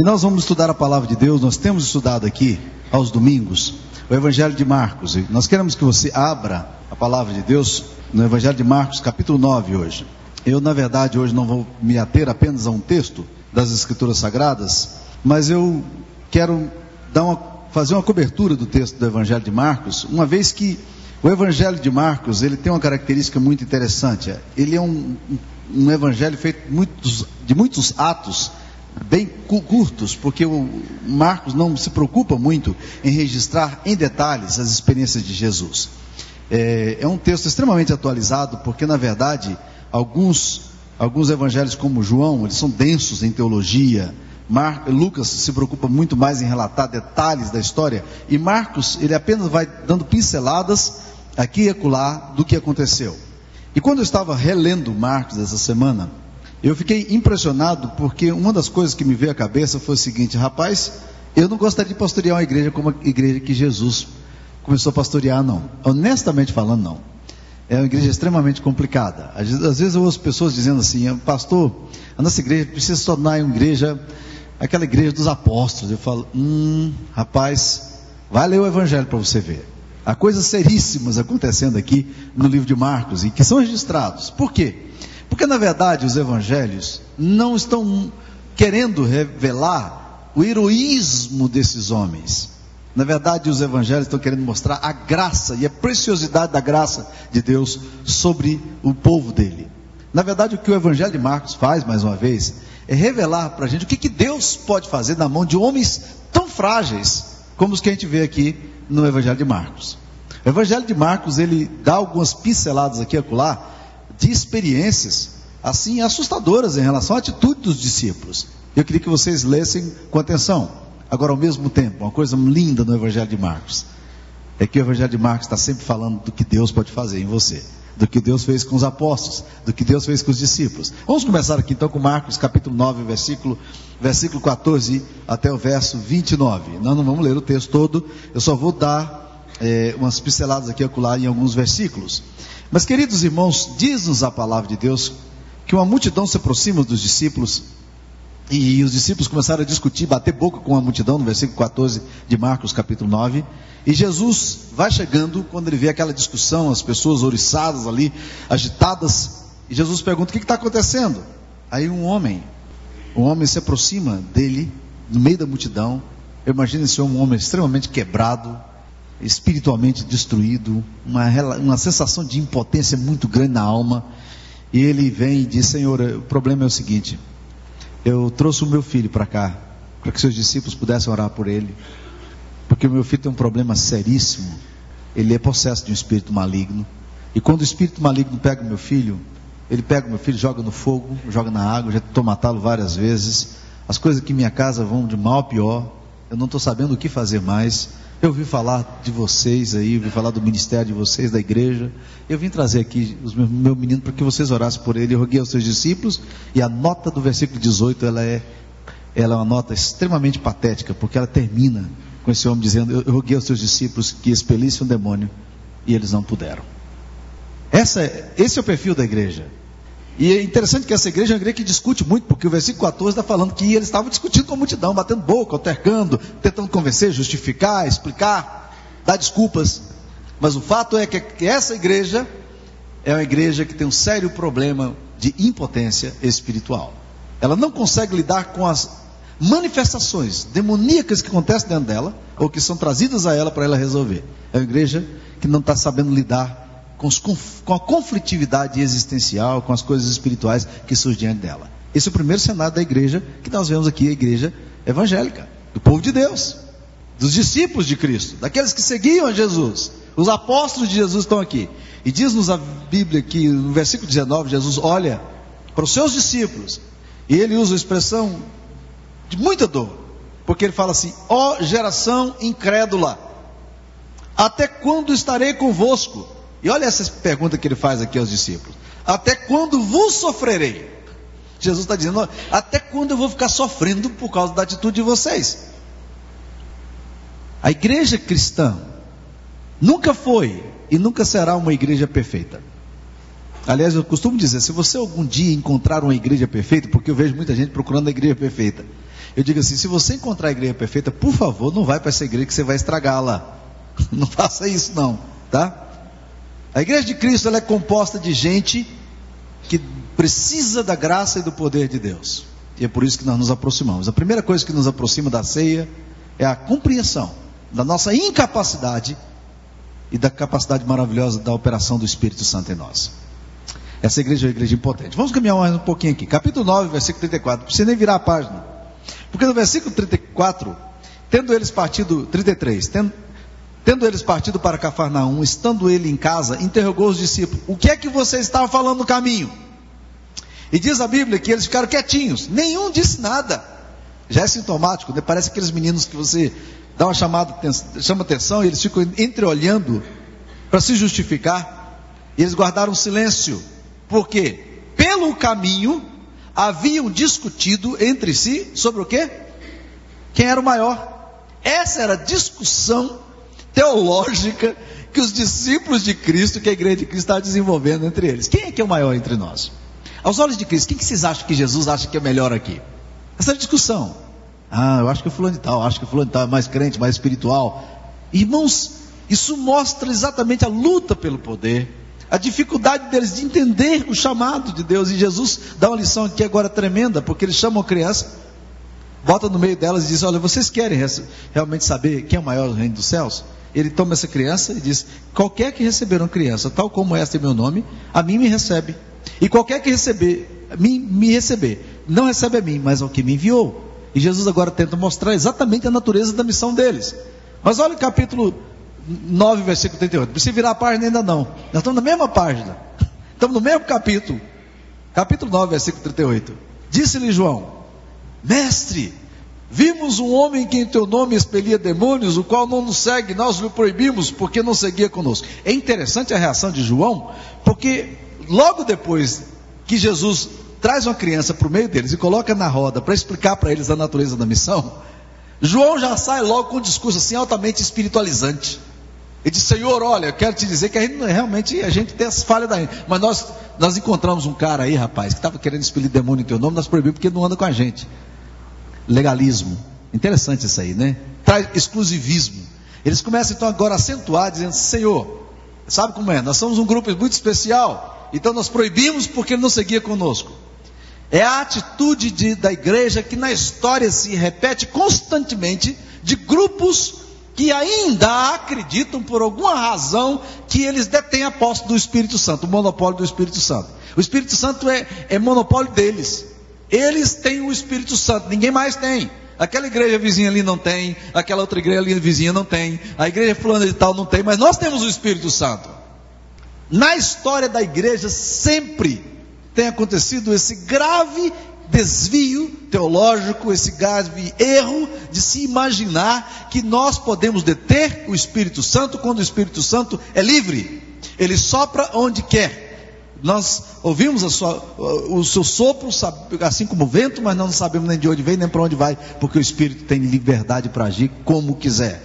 E nós vamos estudar a palavra de Deus, nós temos estudado aqui aos domingos o Evangelho de Marcos. E nós queremos que você abra a palavra de Deus no Evangelho de Marcos, capítulo 9 hoje. Eu, na verdade, hoje não vou me ater apenas a um texto das Escrituras Sagradas, mas eu quero uma, fazer uma cobertura do texto do Evangelho de Marcos, uma vez que o Evangelho de Marcos ele tem uma característica muito interessante. Ele é um, um evangelho feito muitos, de muitos atos bem curtos, porque o Marcos não se preocupa muito em registrar em detalhes as experiências de Jesus. É, é um texto extremamente atualizado, porque na verdade alguns alguns evangelhos como João eles são densos em teologia. Mar, Lucas se preocupa muito mais em relatar detalhes da história e Marcos ele apenas vai dando pinceladas aqui e acolá do que aconteceu. E quando eu estava relendo Marcos essa semana, eu fiquei impressionado porque uma das coisas que me veio à cabeça foi o seguinte: rapaz, eu não gostaria de pastorear uma igreja como a igreja que Jesus começou a pastorear, não. Honestamente falando, não. É uma igreja extremamente complicada. Às vezes, eu ouço pessoas dizendo assim: pastor, a nossa igreja precisa se tornar uma igreja, aquela igreja dos apóstolos. Eu falo: hum, rapaz, vai ler o evangelho para você ver. Há coisas seríssimas acontecendo aqui no livro de Marcos e que são registrados. Por quê? Porque na verdade os evangelhos não estão querendo revelar o heroísmo desses homens. Na verdade, os evangelhos estão querendo mostrar a graça e a preciosidade da graça de Deus sobre o povo dele. Na verdade, o que o evangelho de Marcos faz, mais uma vez, é revelar para a gente o que, que Deus pode fazer na mão de homens tão frágeis como os que a gente vê aqui no evangelho de Marcos. O evangelho de Marcos, ele dá algumas pinceladas aqui e acolá, de experiências assim assustadoras em relação à atitude dos discípulos. Eu queria que vocês lessem com atenção. Agora, ao mesmo tempo, uma coisa linda no Evangelho de Marcos é que o Evangelho de Marcos está sempre falando do que Deus pode fazer em você, do que Deus fez com os apóstolos, do que Deus fez com os discípulos. Vamos começar aqui então com Marcos, capítulo 9, versículo, versículo 14 até o verso 29. Nós não vamos ler o texto todo, eu só vou dar é, umas pinceladas aqui acolá em alguns versículos. Mas, queridos irmãos, diz-nos a palavra de Deus que uma multidão se aproxima dos discípulos e os discípulos começaram a discutir, bater boca com a multidão, no versículo 14 de Marcos, capítulo 9. E Jesus vai chegando, quando ele vê aquela discussão, as pessoas oriçadas ali, agitadas, e Jesus pergunta: O que está acontecendo? Aí um homem, um homem se aproxima dele, no meio da multidão. Eu imagino esse homem, um homem extremamente quebrado, espiritualmente destruído, uma, uma sensação de impotência muito grande na alma. E ele vem e diz: Senhor, o problema é o seguinte. Eu trouxe o meu filho para cá, para que seus discípulos pudessem orar por ele. Porque o meu filho tem um problema seríssimo. Ele é possesso de um espírito maligno. E quando o espírito maligno pega o meu filho, ele pega o meu filho, joga no fogo, joga na água, já tentou matá-lo várias vezes. As coisas aqui em minha casa vão de mal a pior. Eu não estou sabendo o que fazer mais. Eu ouvi falar de vocês aí, ouvi falar do ministério de vocês, da igreja. Eu vim trazer aqui o meu, menino para que vocês orassem por ele. Eu roguei aos seus discípulos e a nota do versículo 18 ela é, ela é uma nota extremamente patética, porque ela termina com esse homem dizendo: Eu, roguei aos seus discípulos que expelissem um demônio e eles não puderam. Essa, esse é o perfil da igreja. E é interessante que essa igreja é uma igreja que discute muito, porque o versículo 14 está falando que eles estavam discutindo com a multidão, batendo boca, altercando, tentando convencer, justificar, explicar, dar desculpas. Mas o fato é que essa igreja é uma igreja que tem um sério problema de impotência espiritual. Ela não consegue lidar com as manifestações demoníacas que acontecem dentro dela, ou que são trazidas a ela para ela resolver. É uma igreja que não está sabendo lidar com, os, com, a conflitividade existencial, com as coisas espirituais que surgem diante dela. Esse é o primeiro cenário da igreja que nós vemos aqui, a igreja evangélica, do povo de Deus, dos discípulos de Cristo, daqueles que seguiam a Jesus. Os apóstolos de Jesus estão aqui. E diz-nos a Bíblia que no versículo 19, Jesus olha para os seus discípulos e ele usa a expressão de muita dor, porque ele fala assim: ó oh, geração incrédula, até quando estarei convosco? E olha essa pergunta que ele faz aqui aos discípulos: Até quando vos sofrerei? Jesus está dizendo: Até quando eu vou ficar sofrendo por causa da atitude de vocês? A igreja cristã nunca foi e nunca será uma igreja perfeita. Aliás, eu costumo dizer: se você algum dia encontrar uma igreja perfeita, porque eu vejo muita gente procurando a igreja perfeita, Eu digo assim: se você encontrar a igreja perfeita, por favor, não vai para essa igreja que você vai estragá-la. Não faça isso, não, tá? A igreja de Cristo é composta de gente que precisa da graça e do poder de Deus. E é por isso que nós nos aproximamos. A primeira coisa que nos aproxima da ceia é a compreensão da nossa incapacidade e da capacidade maravilhosa da operação do Espírito Santo em nós. Essa igreja é uma igreja importante. Vamos caminhar mais um pouquinho aqui. Capítulo 9, versículo 34. Não precisa nem virar a página. Porque no versículo 34, tendo eles partido, 33, tendo, tendo eles partido para Cafarnaum, estando ele em casa, interrogou os discípulos: O que é que você estava falando no caminho? E diz a Bíblia que eles ficaram quietinhos, nenhum disse nada. Já é sintomático, né? parece aqueles meninos que você dá uma chamada, chama atenção e eles ficam entreolhando para se justificar. E eles guardaram silêncio. Por quê? Pelo caminho haviam discutido entre si sobre o quê? Quem era o maior. Essa era a discussão teológica que os discípulos de Cristo, que a igreja de Cristo está desenvolvendo entre eles. Quem é que é o maior entre nós? Aos olhos de Cristo, quem que vocês acham que Jesus acha que é melhor aqui? Essa discussão. Ah, eu acho que o fulano de tal, acho que o fulano de tal é mais crente, mais espiritual. Irmãos, isso mostra exatamente a luta pelo poder, a dificuldade deles de entender o chamado de Deus. E Jesus dá uma lição aqui agora tremenda, porque eles chamam a criança, bota no meio delas e diz: Olha, vocês querem realmente saber quem é o maior reino dos céus? Ele toma essa criança e diz: Qualquer que receber uma criança, tal como esta é meu nome, a mim me recebe. E qualquer que receber, me, me receber, não recebe a mim, mas ao que me enviou. E Jesus agora tenta mostrar exatamente a natureza da missão deles. Mas olha o capítulo 9, versículo 38. Não precisa virar a página ainda não. Nós estamos na mesma página. Estamos no mesmo capítulo. Capítulo 9, versículo 38. Disse-lhe João: Mestre, vimos um homem que em teu nome expelia demônios, o qual não nos segue, nós lhe proibimos porque não seguia conosco. É interessante a reação de João, porque logo depois que Jesus traz uma criança para o meio deles e coloca na roda para explicar para eles a natureza da missão, João já sai logo com um discurso assim altamente espiritualizante. Ele diz, Senhor, olha, eu quero te dizer que a gente, realmente a gente tem as falhas da gente. Mas nós, nós encontramos um cara aí, rapaz, que estava querendo expelir demônio em teu nome, nós proibimos porque não anda com a gente. Legalismo. Interessante isso aí, né? Traz exclusivismo. Eles começam então agora a acentuar, dizendo, Senhor, sabe como é? Nós somos um grupo muito especial, então nós proibimos porque ele não seguia conosco. É a atitude de, da igreja que na história se repete constantemente de grupos que ainda acreditam por alguma razão que eles detêm a posse do Espírito Santo, o monopólio do Espírito Santo. O Espírito Santo é, é monopólio deles. Eles têm o Espírito Santo, ninguém mais tem. Aquela igreja vizinha ali não tem, aquela outra igreja ali vizinha não tem, a igreja fulana de tal não tem, mas nós temos o Espírito Santo. Na história da igreja sempre tem acontecido esse grave desvio teológico, esse grave erro de se imaginar que nós podemos deter o Espírito Santo quando o Espírito Santo é livre. Ele sopra onde quer. Nós ouvimos sua, o seu sopro, assim como o vento, mas não sabemos nem de onde vem nem para onde vai, porque o Espírito tem liberdade para agir como quiser.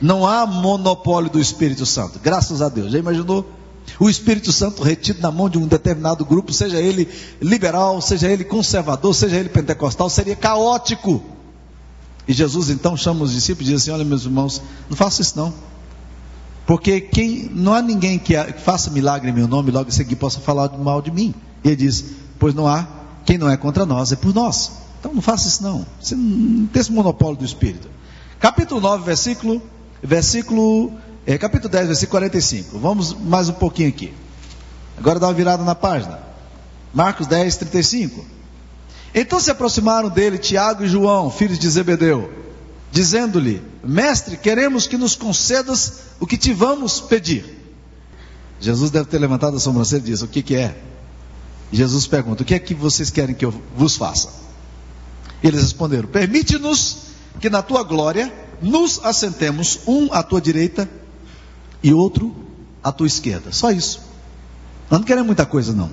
Não há monopólio do Espírito Santo, graças a Deus. Já imaginou? O Espírito Santo retido na mão de um determinado grupo, seja ele liberal, seja ele conservador, seja ele pentecostal, seria caótico. E Jesus então chama os discípulos e diz assim: Olha, meus irmãos, não faça isso não. Porque quem, não há ninguém que, faça milagre em meu nome, logo em seguida possa falar mal de mim. E ele diz: Pois não há, quem não é contra nós é por nós. Então não faça isso não. Você não tem esse monopólio do Espírito. Capítulo 9, versículo, versículo é, capítulo 10, versículo 45. Vamos mais um pouquinho aqui. Agora dá uma virada na página. Marcos 10, 35. Então se aproximaram dele Tiago e João, filhos de Zebedeu, dizendo-lhe: Mestre, queremos que nos concedas o que te vamos pedir. Jesus deve ter levantado a sobrancelha e disse: O que, que é? Jesus pergunta: O que é que vocês querem que eu vos faça? Eles responderam: Permite-nos que na tua glória nos assentemos, um à tua direita e outro à tua esquerda. Só isso. Nós não queremos muita coisa, não.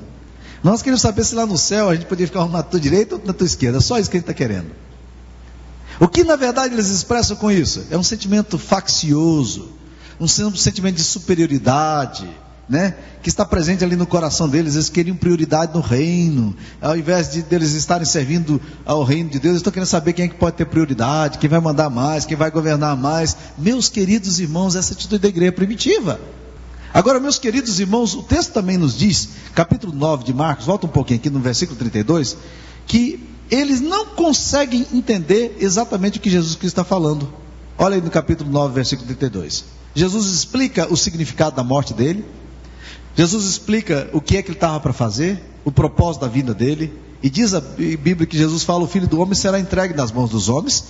Nós queremos saber se lá no céu a gente poderia ficar um na tua direita ou na tua esquerda. Só isso que a gente está querendo. O que na verdade eles expressam com isso? É um sentimento faccioso, um sentimento de superioridade, né, que está presente ali no coração deles. Eles queriam prioridade no reino, ao invés de eles estarem servindo ao reino de Deus, eles estão querendo saber quem é que pode ter prioridade, quem vai mandar mais, quem vai governar mais. Meus queridos irmãos, essa atitude da igreja é primitiva. Agora, meus queridos irmãos, o texto também nos diz, capítulo 9 de Marcos, volta um pouquinho aqui no versículo 32, que eles não conseguem entender exatamente o que Jesus Cristo está falando. Olha aí no capítulo 9, versículo 32. Jesus explica o significado da morte dele, Jesus explica o que é que ele estava para fazer, o propósito da vinda dele, e diz a Bíblia que Jesus fala: o filho do homem será entregue nas mãos dos homens,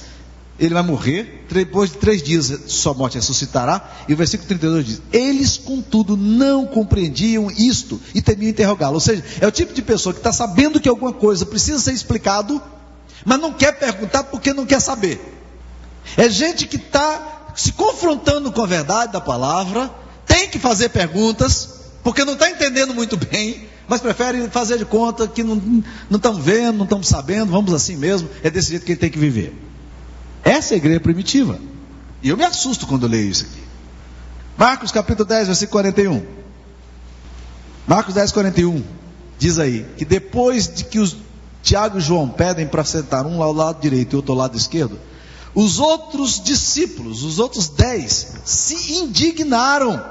ele vai morrer, depois de três dias sua morte ressuscitará, e o versículo 32 diz: Eles, contudo, não compreendiam isto e temiam interrogá-lo. Ou seja, é o tipo de pessoa que está sabendo que alguma coisa precisa ser explicado, mas não quer perguntar porque não quer saber. É gente que está se confrontando com a verdade da palavra, tem que fazer perguntas, porque não está entendendo muito bem, mas prefere fazer de conta que não estão vendo, não estão sabendo, vamos assim mesmo, é desse jeito que ele tem que viver. Essa é a igreja primitiva. E eu me assusto quando leio isso aqui. Marcos capítulo 10, versículo 41. Marcos 10, 41. Diz aí que depois de que os Tiago e João pedem para sentar um ao lado direito e outro ao lado esquerdo, os outros discípulos, os outros dez, se indignaram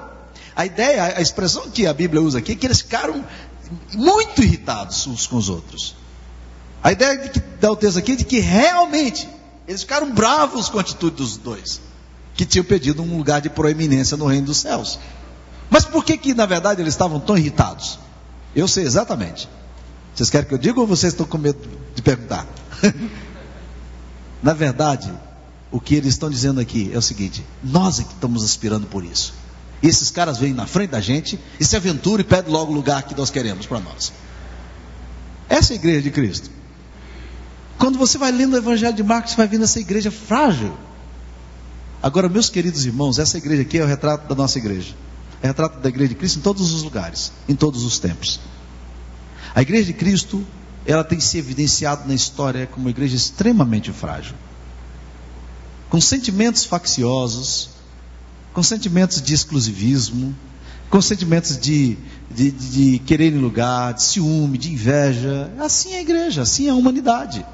a ideia, a expressão que a Bíblia usa aqui é que eles ficaram muito irritados uns com os outros. A ideia de que dá o texto aqui é de que realmente eles ficaram bravos com a atitude dos dois, que tinham pedido um lugar de proeminência no reino dos céus. Mas por que que na verdade eles estavam tão irritados? Eu sei exatamente. Vocês querem que eu diga ou vocês estão com medo de perguntar? na verdade, o que eles estão dizendo aqui é o seguinte: nós é que estamos aspirando por isso. E esses caras vêm na frente da gente e se aventuram e pedem logo o lugar que nós queremos para nós. Essa é a igreja de Cristo. Quando você vai lendo o Evangelho de Marcos, você vai vendo essa igreja frágil. Agora, meus queridos irmãos, essa igreja aqui é o retrato da nossa igreja. É o retrato da igreja de Cristo em todos os lugares, em todos os tempos. A igreja de Cristo, ela tem se evidenciado na história como uma igreja extremamente frágil. Com sentimentos facciosos, com sentimentos de exclusivismo, com sentimentos de, de, de, querer em lugar, de ciúme, de inveja. Assim é a igreja, assim é a humanidade.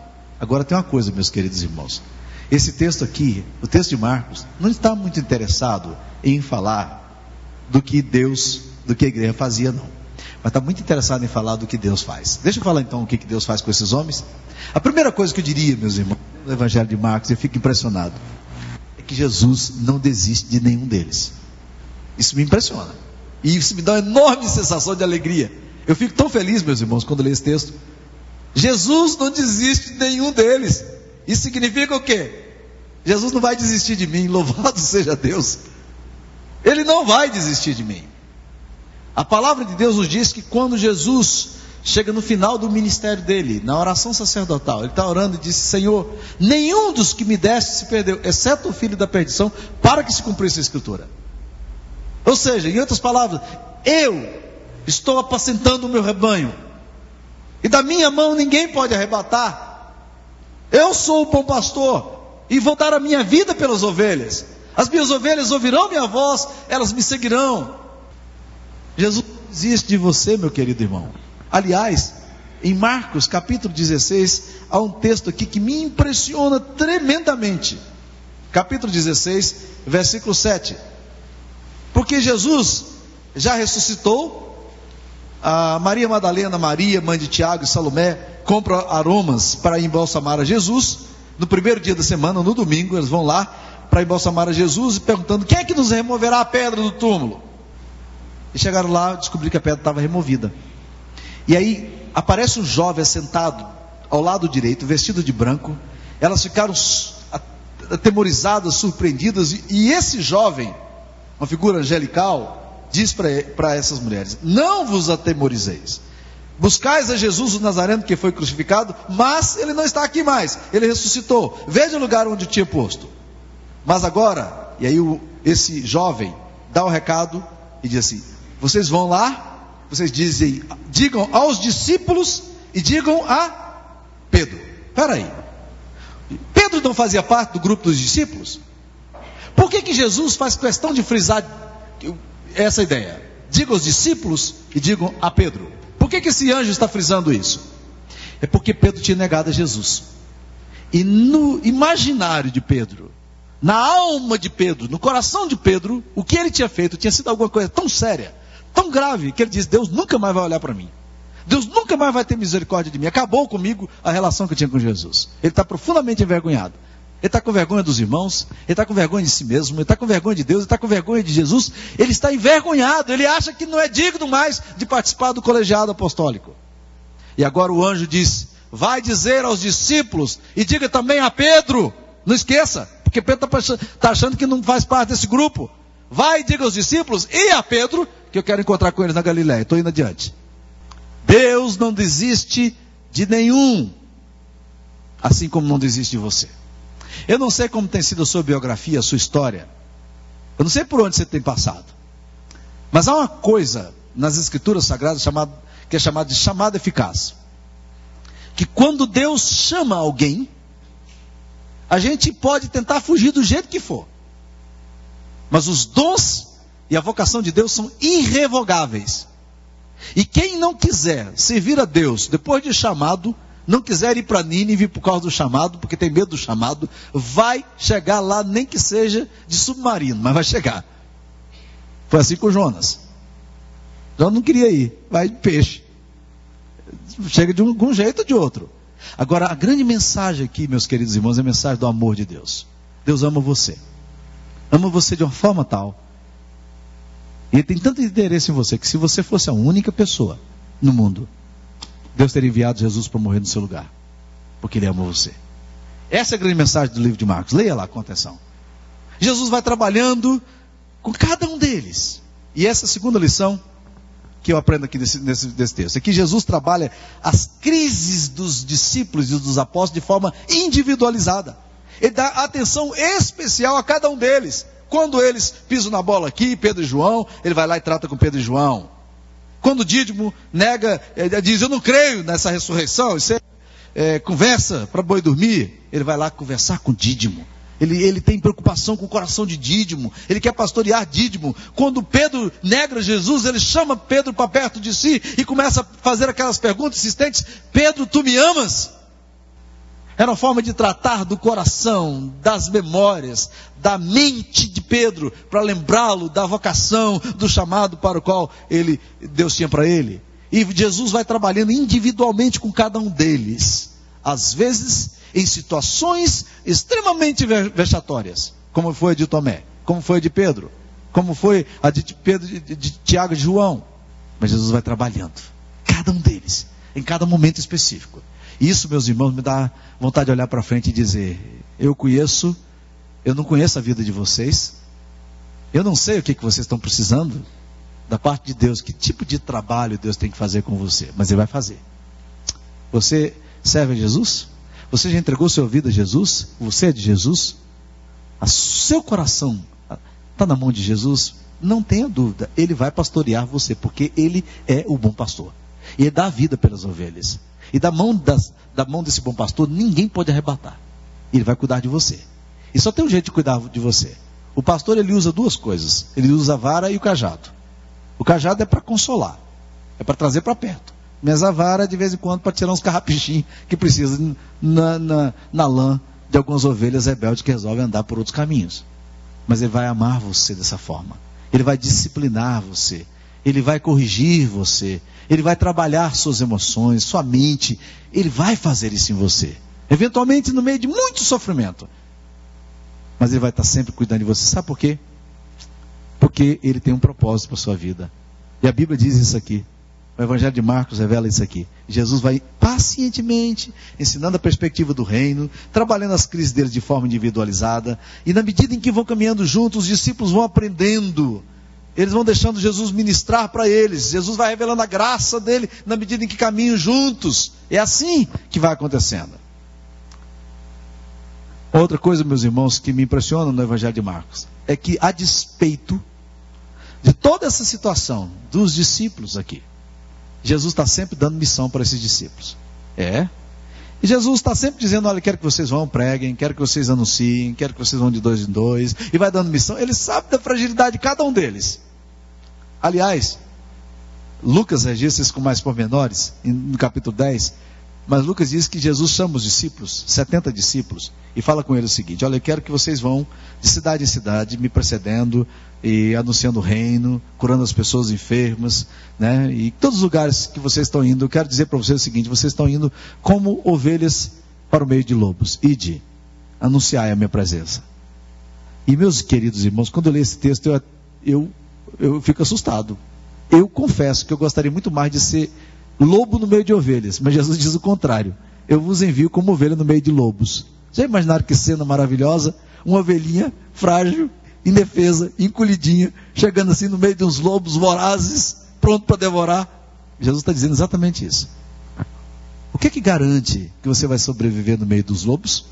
Agora tem uma coisa, meus queridos irmãos. Esse texto aqui, o texto de Marcos, não está muito interessado em falar do que Deus, do que a igreja fazia, não. Mas está muito interessado em falar do que Deus faz. Deixa eu falar então o que Deus faz com esses homens. A primeira coisa que eu diria, meus irmãos, no Evangelho de Marcos, eu fico impressionado que Jesus não desiste de nenhum deles. Isso me impressiona. E isso me dá uma enorme sensação de alegria. Eu fico tão feliz, meus irmãos, quando leio esse texto. Jesus não desiste de nenhum deles. Isso significa o quê? Jesus não vai desistir de mim, louvado seja Deus. Ele não vai desistir de mim. A palavra de Deus nos diz que quando Jesus chega no final do ministério dele, na oração sacerdotal. Ele está orando e diz: Senhor, nenhum dos que me deste se perdeu, exceto o filho da perdição, para que se cumprisse a escritura. Ou seja, em outras palavras, eu estou apacentando o meu rebanho, e da minha mão ninguém pode arrebatar. Eu sou o bom pastor, e vou dar a minha vida pelas ovelhas. As minhas ovelhas ouvirão minha voz, elas me seguirão. Jesus existe de você, meu querido irmão. Aliás, em Marcos capítulo 16, há um texto aqui que me impressiona tremendamente. Capítulo 16, versículo 7. Porque Jesus já ressuscitou, a Maria Madalena, Maria, mãe de Tiago e Salomé, compram aromas para embalsamar a Jesus. No primeiro dia da semana, no domingo, eles vão lá para embalsamar a Jesus e perguntando: quem é que nos removerá a pedra do túmulo? E chegaram lá descobriram que a pedra estava removida. E aí aparece um jovem sentado ao lado direito, vestido de branco. Elas ficaram atemorizadas, surpreendidas. E esse jovem, uma figura angelical, diz para essas mulheres: Não vos atemorizeis. Buscais a Jesus o Nazareno que foi crucificado, mas ele não está aqui mais, ele ressuscitou. Veja o lugar onde tinha posto. Mas agora, e aí o, esse jovem dá o recado e diz assim: Vocês vão lá vocês dizem, digam aos discípulos e digam a Pedro. Espera aí. Pedro não fazia parte do grupo dos discípulos? Por que, que Jesus faz questão de frisar essa ideia? diga aos discípulos e digam a Pedro. Por que, que esse anjo está frisando isso? É porque Pedro tinha negado a Jesus. E no imaginário de Pedro, na alma de Pedro, no coração de Pedro, o que ele tinha feito tinha sido alguma coisa tão séria, tão grave, que ele disse: Deus nunca mais vai olhar para mim. Deus nunca mais vai ter misericórdia de mim. Acabou comigo a relação que eu tinha com Jesus. Ele está profundamente envergonhado. Ele está com vergonha dos irmãos, ele está com vergonha de si mesmo, ele está com vergonha de Deus, ele está com vergonha de Jesus, ele está envergonhado, ele acha que não é digno mais de participar do colegiado apostólico. E agora o anjo diz: vai dizer aos discípulos e diga também a Pedro, não esqueça, porque Pedro está tá achando que não faz parte desse grupo. Vai e diga aos discípulos e a Pedro que eu quero encontrar com eles na Galiléia. Estou indo adiante. Deus não desiste de nenhum, assim como não desiste de você. Eu não sei como tem sido a sua biografia, a sua história. Eu não sei por onde você tem passado. Mas há uma coisa nas escrituras sagradas chamado, que é chamada de chamada eficaz. Que quando Deus chama alguém, a gente pode tentar fugir do jeito que for. Mas os dons e a vocação de Deus são irrevogáveis. E quem não quiser servir a Deus depois de chamado, não quiser ir para Nínive por causa do chamado, porque tem medo do chamado, vai chegar lá, nem que seja de submarino, mas vai chegar. Foi assim com Jonas. Jonas não queria ir, vai de peixe. Chega de um, jeito ou de outro. Agora, a grande mensagem aqui, meus queridos irmãos, é a mensagem do amor de Deus. Deus ama você. Ama você de uma forma tal. E ele tem tanto interesse em você que se você fosse a única pessoa no mundo Deus teria enviado Jesus para morrer no seu lugar, porque Ele ama você. Essa é a grande mensagem do livro de Marcos. Leia lá com atenção. Jesus vai trabalhando com cada um deles. E essa é a segunda lição que eu aprendo aqui nesse texto. É que Jesus trabalha as crises dos discípulos e dos apóstolos de forma individualizada. Ele dá atenção especial a cada um deles. Quando eles pisam na bola aqui, Pedro e João, ele vai lá e trata com Pedro e João. Quando Dídimo nega, ele diz: Eu não creio nessa ressurreição, isso é, é conversa para boi dormir. Ele vai lá conversar com Dídimo. Ele, ele tem preocupação com o coração de Dídimo. Ele quer pastorear Dídimo. Quando Pedro nega Jesus, ele chama Pedro para perto de si e começa a fazer aquelas perguntas insistentes: Pedro, tu me amas? Era uma forma de tratar do coração, das memórias, da mente de Pedro, para lembrá-lo da vocação, do chamado para o qual ele, Deus tinha para ele. E Jesus vai trabalhando individualmente com cada um deles. Às vezes, em situações extremamente vexatórias, como foi a de Tomé, como foi a de Pedro, como foi a de Pedro, de, de, de Tiago e João. Mas Jesus vai trabalhando, cada um deles, em cada momento específico. Isso, meus irmãos, me dá vontade de olhar para frente e dizer: eu conheço, eu não conheço a vida de vocês, eu não sei o que, que vocês estão precisando da parte de Deus, que tipo de trabalho Deus tem que fazer com você, mas Ele vai fazer. Você serve a Jesus? Você já entregou sua vida a Jesus? Você é de Jesus? O seu coração está na mão de Jesus? Não tenha dúvida, Ele vai pastorear você, porque Ele é o bom pastor. E Ele dá a vida pelas ovelhas. E da mão, das, da mão desse bom pastor, ninguém pode arrebatar. Ele vai cuidar de você. E só tem um jeito de cuidar de você. O pastor ele usa duas coisas. Ele usa a vara e o cajado. O cajado é para consolar. É para trazer para perto. Mas a vara, de vez em quando, para tirar uns carrapichinhos que precisa na, na, na lã de algumas ovelhas rebeldes que resolvem andar por outros caminhos. Mas ele vai amar você dessa forma. Ele vai disciplinar você. Ele vai corrigir você. Ele vai trabalhar suas emoções, sua mente. Ele vai fazer isso em você. Eventualmente no meio de muito sofrimento. Mas ele vai estar sempre cuidando de você. Sabe por quê? Porque ele tem um propósito para sua vida. E a Bíblia diz isso aqui. O Evangelho de Marcos revela isso aqui. Jesus vai pacientemente ensinando a perspectiva do reino, trabalhando as crises dele de forma individualizada, e na medida em que vão caminhando juntos, os discípulos vão aprendendo eles vão deixando Jesus ministrar para eles. Jesus vai revelando a graça dele na medida em que caminham juntos. É assim que vai acontecendo. Outra coisa, meus irmãos, que me impressiona no Evangelho de Marcos é que, a despeito de toda essa situação dos discípulos aqui, Jesus está sempre dando missão para esses discípulos. É. E Jesus está sempre dizendo: olha, quero que vocês vão, preguem, quero que vocês anunciem, quero que vocês vão de dois em dois, e vai dando missão. Ele sabe da fragilidade de cada um deles. Aliás, Lucas registra isso com mais pormenores, no capítulo 10, mas Lucas diz que Jesus chama os discípulos, 70 discípulos, e fala com eles o seguinte: Olha, eu quero que vocês vão de cidade em cidade, me precedendo e anunciando o reino, curando as pessoas enfermas, né? E todos os lugares que vocês estão indo, eu quero dizer para vocês o seguinte: vocês estão indo como ovelhas para o meio de lobos. Ide, anunciai a minha presença. E meus queridos irmãos, quando eu leio esse texto, eu, eu, eu fico assustado. Eu confesso que eu gostaria muito mais de ser lobo no meio de ovelhas, mas Jesus diz o contrário. Eu vos envio como ovelha no meio de lobos. Já imaginaram que cena maravilhosa? Uma ovelhinha frágil, indefesa, encolhidinha, chegando assim no meio de uns lobos vorazes, pronto para devorar. Jesus está dizendo exatamente isso. O que é que garante que você vai sobreviver no meio dos lobos?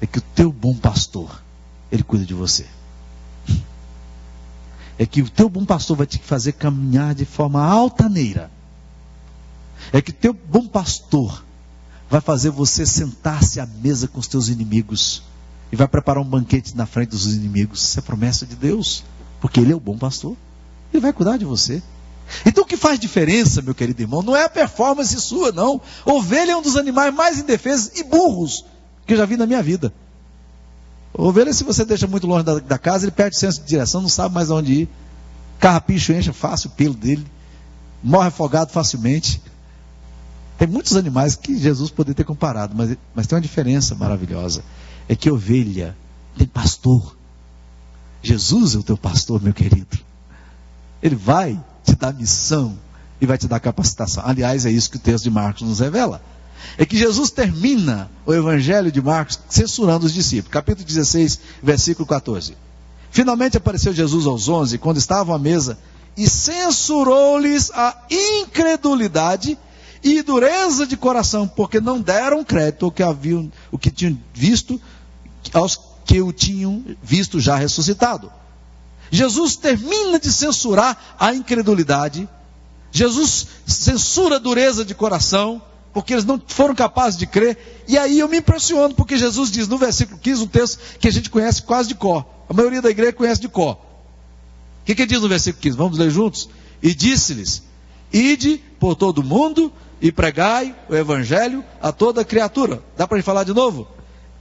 É que o teu bom pastor, ele cuida de você é que o teu bom pastor vai te fazer caminhar de forma altaneira. É que o teu bom pastor vai fazer você sentar-se à mesa com os teus inimigos e vai preparar um banquete na frente dos inimigos. Isso é promessa de Deus, porque Ele é o bom pastor. Ele vai cuidar de você. Então o que faz diferença, meu querido irmão, não é a performance sua, não. Ovelha é um dos animais mais indefesos e burros que eu já vi na minha vida. Ovelha, se você deixa muito longe da, da, casa, ele perde o senso de direção, não sabe mais aonde ir. Carrapicho enche fácil o pelo dele, morre afogado facilmente. Tem muitos animais que Jesus poderia ter comparado, mas, mas tem uma diferença maravilhosa. É que ovelha tem pastor. Jesus é o teu pastor, meu querido. Ele vai te dar missão e vai te dar capacitação. Aliás, é isso que o texto de Marcos nos revela é que Jesus termina o Evangelho de Marcos censurando os discípulos. Capítulo 16, versículo 14. Finalmente apareceu Jesus aos onze, quando estavam à mesa, e censurou-lhes a incredulidade e dureza de coração, porque não deram crédito ao que haviam, o que tinham visto, aos que o tinham visto já ressuscitado. Jesus termina de censurar a incredulidade, Jesus censura a dureza de coração, porque eles não foram capazes de crer. E aí eu me impressiono, porque Jesus diz no versículo 15 um texto que a gente conhece quase de cor. A maioria da igreja conhece de cor. O que, que diz no versículo 15? Vamos ler juntos? E disse-lhes: Ide por todo o mundo e pregai o evangelho a toda criatura. Dá para falar de novo?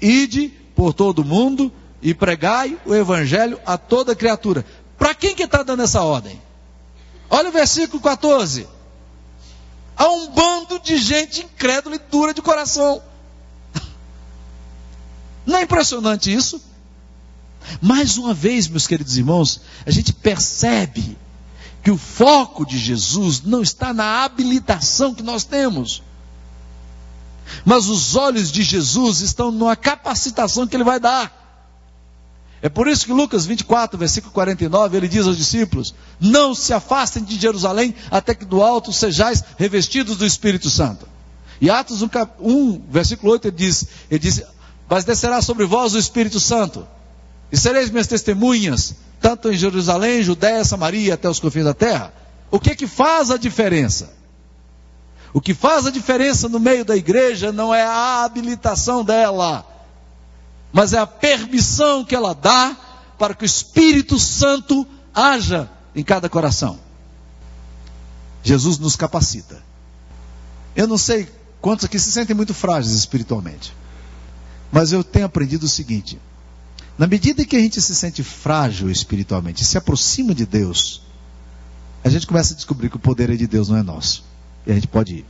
Ide por todo o mundo e pregai o evangelho a toda criatura. Para quem que está dando essa ordem? Olha o versículo 14 a um bando de gente incrédula e dura de coração. Não é impressionante isso? Mais uma vez, meus queridos irmãos, a gente percebe que o foco de Jesus não está na habilitação que nós temos, mas os olhos de Jesus estão na capacitação que ele vai dar. É por isso que Lucas 24, versículo 49, ele diz aos discípulos: Não se afastem de Jerusalém até que do alto sejais revestidos do Espírito Santo. E Atos 1, 1 versículo 8, ele diz, ele diz: Mas descerá sobre vós o Espírito Santo, e sereis minhas testemunhas, tanto em Jerusalém, Judéia, Samaria, até os confins da terra. O que que faz a diferença? O que faz a diferença no meio da igreja não é a habilitação dela mas é a permissão que ela dá para que o Espírito Santo haja em cada coração. Jesus nos capacita. Eu não sei quantos aqui se sentem muito frágeis espiritualmente, mas eu tenho aprendido o seguinte: na medida que a gente se sente frágil espiritualmente, se aproxima de Deus, a gente começa a descobrir que o poder é de Deus, não é nosso. E a gente pode ir.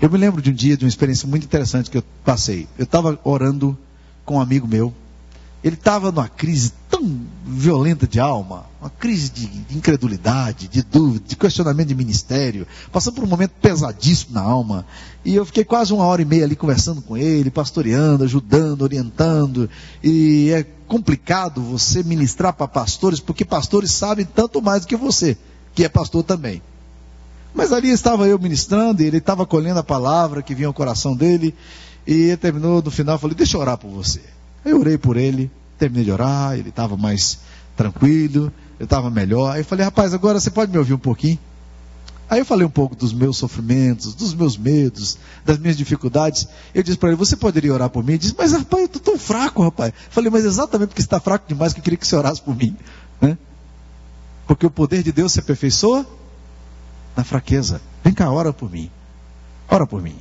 Eu me lembro de um dia, de uma experiência muito interessante que eu passei. Eu estava orando com um amigo meu. Ele estava numa crise tão violenta de alma, uma crise de incredulidade, de dúvida, de questionamento de ministério, passando por um momento pesadíssimo na alma. E eu fiquei quase uma hora e meia ali conversando com ele, pastoreando, ajudando, orientando. E é complicado você ministrar para pastores, porque pastores sabem tanto mais do que você, que é pastor também. Mas ali estava eu ministrando, e ele estava colhendo a palavra que vinha ao coração dele. E terminou no final, falei, deixa eu orar por você. Aí eu orei por ele, terminei de orar, ele estava mais tranquilo, eu estava melhor. Aí eu falei, rapaz, agora você pode me ouvir um pouquinho? Aí eu falei um pouco dos meus sofrimentos, dos meus medos, das minhas dificuldades. Eu disse para ele, você poderia orar por mim? Ele disse, mas rapaz, eu estou tão fraco, rapaz. Eu falei, mas exatamente porque você está fraco demais que eu queria que você orasse por mim. Né? Porque o poder de Deus se aperfeiçoa na fraqueza. Vem cá, ora por mim. Ora por mim.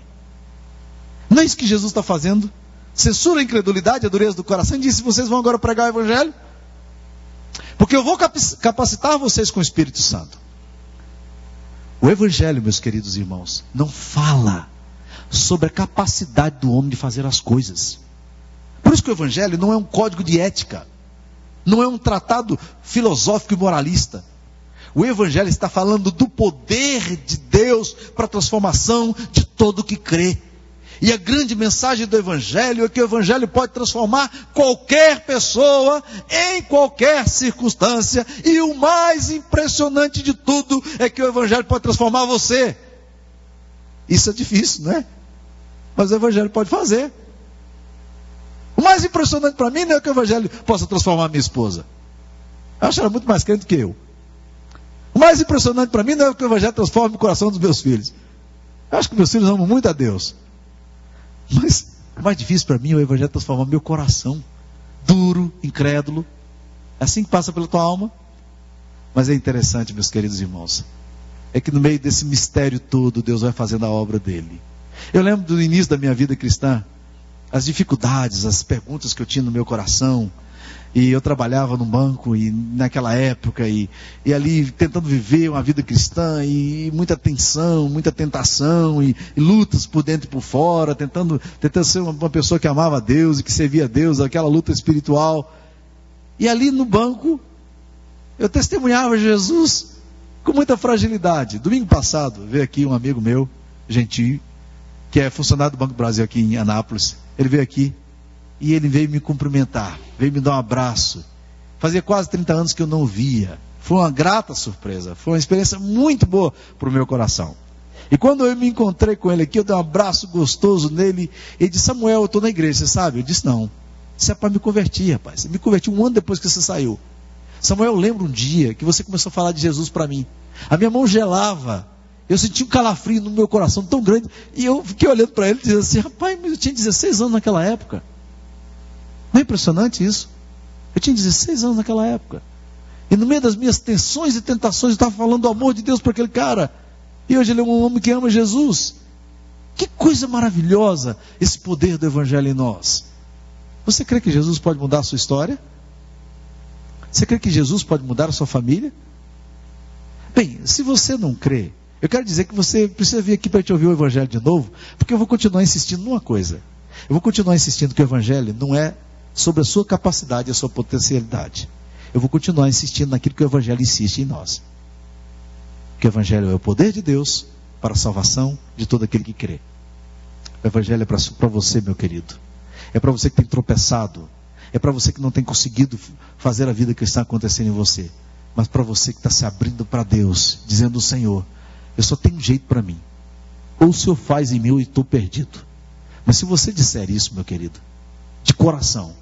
Não é isso que Jesus está fazendo? Censura a incredulidade, a dureza do coração e disse: vocês vão agora pregar o Evangelho? Porque eu vou capacitar vocês com o Espírito Santo. O Evangelho, meus queridos irmãos, não fala sobre a capacidade do homem de fazer as coisas. Por isso que o Evangelho não é um código de ética, não é um tratado filosófico e moralista. O Evangelho está falando do poder de Deus para a transformação de todo que crê. E a grande mensagem do Evangelho é que o Evangelho pode transformar qualquer pessoa em qualquer circunstância. E o mais impressionante de tudo é que o Evangelho pode transformar você. Isso é difícil, não é? Mas o Evangelho pode fazer. O mais impressionante para mim não é que o Evangelho possa transformar minha esposa. Eu acho ela muito mais crente que eu. O mais impressionante para mim não é que o Evangelho transforme o coração dos meus filhos. Eu acho que meus filhos amam muito a Deus. Mas o mais difícil para mim é o Evangelho transformar meu coração. Duro, incrédulo. É assim que passa pela tua alma. Mas é interessante, meus queridos irmãos. É que no meio desse mistério todo, Deus vai fazendo a obra dele. Eu lembro do início da minha vida cristã, as dificuldades, as perguntas que eu tinha no meu coração, e eu trabalhava num banco e naquela época e, e ali tentando viver uma vida cristã e, e muita tensão, muita tentação e, e, lutas por dentro e por fora, tentando, tentando ser uma, uma pessoa que amava Deus e que servia a Deus, aquela luta espiritual. E ali no banco eu testemunhava Jesus com muita fragilidade. Domingo passado veio aqui um amigo meu, gentil, que é funcionário do Banco do Brasil aqui em Anápolis. Ele veio aqui e ele veio me cumprimentar, veio me dar um abraço. Fazia quase 30 anos que eu não via. Foi uma grata surpresa, foi uma experiência muito boa para o meu coração. E quando eu me encontrei com ele aqui, eu dei um abraço gostoso nele. Ele disse: Samuel, eu estou na igreja, você sabe? Eu disse: Não. Isso é para me converter, rapaz. Eu me converti um ano depois que você saiu. Samuel, eu lembro um dia que você começou a falar de Jesus para mim. A minha mão gelava. Eu senti um calafrio no meu coração tão grande. E eu fiquei olhando para ele e dizendo assim: Rapaz, eu tinha 16 anos naquela época. Não é impressionante isso? Eu tinha 16 anos naquela época. E no meio das minhas tensões e tentações, eu estava falando do amor de Deus para aquele cara. E hoje ele é um homem que ama Jesus. Que coisa maravilhosa esse poder do Evangelho em nós. Você crê que Jesus pode mudar a sua história? Você crê que Jesus pode mudar a sua família? Bem, se você não crê, eu quero dizer que você precisa vir aqui para te ouvir o Evangelho de novo, porque eu vou continuar insistindo numa coisa. Eu vou continuar insistindo que o Evangelho não é sobre a sua capacidade e a sua potencialidade. Eu vou continuar insistindo naquilo que o Evangelho insiste em nós. Que o Evangelho é o poder de Deus para a salvação de todo aquele que crê. O Evangelho é para você, meu querido. É para você que tem tropeçado. É para você que não tem conseguido fazer a vida cristã acontecer em você. Mas para você que está se abrindo para Deus, dizendo: Senhor, eu só tenho um jeito para mim. Ou o Senhor faz em mim ou estou perdido. Mas se você disser isso, meu querido, de coração,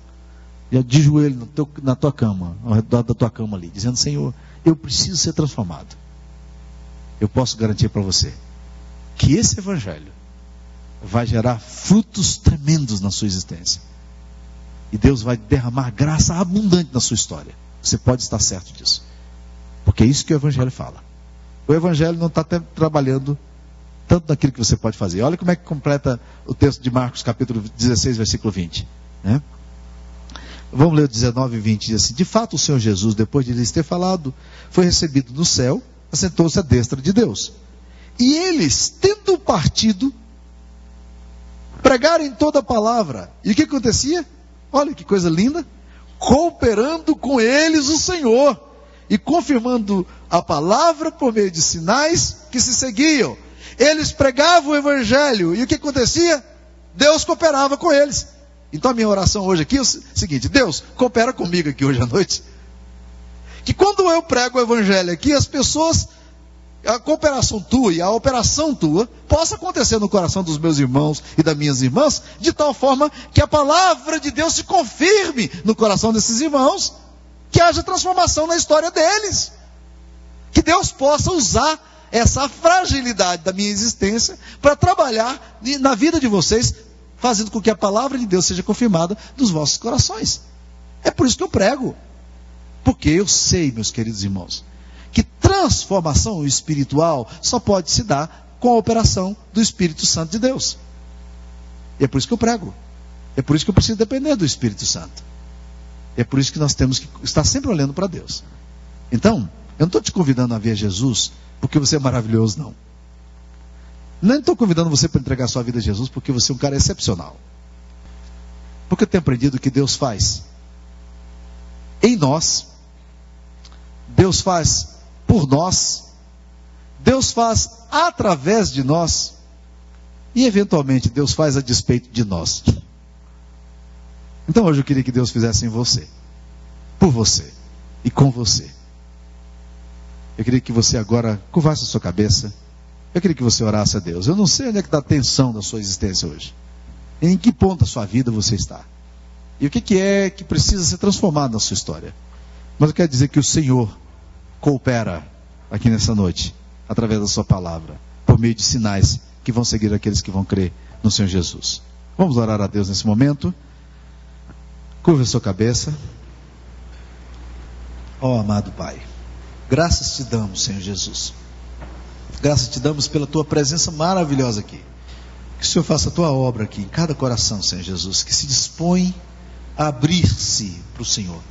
de joelho teu, na tua cama, ao redor da tua cama ali, dizendo: Senhor, eu preciso ser transformado. Eu posso garantir para você que esse evangelho vai gerar frutos tremendos na sua existência. E Deus vai derramar graça abundante na sua história. Você pode estar certo disso. Porque é isso que o Evangelho fala. O Evangelho não está trabalhando tanto naquilo que você pode fazer. Olha como é que completa o texto de Marcos, capítulo 16, versículo 20. Né? Vamos ler o 19 e 20, diz assim: De fato, o Senhor Jesus, depois de lhes ter falado, foi recebido no céu, assentou-se à destra de Deus. E eles, tendo partido, pregaram em toda a palavra. E o que acontecia? Olha que coisa linda! Cooperando com eles o Senhor e confirmando a palavra por meio de sinais que se seguiam. Eles pregavam o evangelho e o que acontecia? Deus cooperava com eles. Então a minha oração hoje aqui é o seguinte: Deus, coopera comigo aqui hoje à noite. Que quando eu prego o evangelho aqui, as pessoas, a cooperação tua e a operação tua, possa acontecer no coração dos meus irmãos e das minhas irmãs, de tal forma que a palavra de Deus se confirme no coração desses irmãos, que haja transformação na história deles. Que Deus possa usar essa fragilidade da minha existência para trabalhar na vida de vocês fazendo com que a palavra de Deus seja confirmada nos vossos corações. É por isso que eu prego. Porque eu sei, meus queridos irmãos, transformação espiritual só pode se dar com a operação do Espírito Santo de Deus. E é por isso que eu prego. É por isso que eu preciso depender do Espírito Santo. É por isso que nós temos que estar sempre olhando para Deus. Então, eu não estou te convidando a ver Jesus porque você é maravilhoso, não. Nem estou convidando você para entregar sua vida a Jesus porque você é um cara excepcional. Porque eu tenho aprendido que Deus faz em nós, Deus faz por nós, Deus faz através de nós e eventualmente Deus faz a despeito de nós. Então hoje eu queria que Deus fizesse em você, por você e com você. Eu queria que você agora curvasse a sua cabeça. Eu queria que você orasse a Deus. Eu não sei onde é que está a tensão da sua existência hoje. Em que ponto da sua vida você está? E o que, que é que precisa ser transformado na sua história? Mas eu quero dizer que o Senhor coopera aqui nessa noite, através da sua palavra, por meio de sinais que vão seguir aqueles que vão crer no Senhor Jesus. Vamos orar a Deus nesse momento. Curva a sua cabeça. Ó oh, amado Pai, graças te damos, Senhor Jesus. Graças te damos pela tua presença maravilhosa aqui. Que o Senhor faça a tua obra aqui em cada coração, Senhor Jesus, que se dispõe a abrir-se para o Senhor.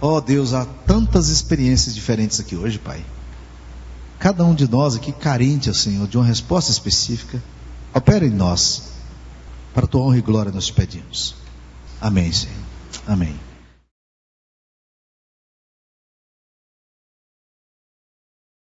Ó oh, Deus, há tantas experiências diferentes aqui hoje, Pai. Cada um de nós aqui carente, Senhor, de uma resposta específica. Opera em nós. Para a tua honra e glória nós te pedimos. Amém, Senhor. Amém.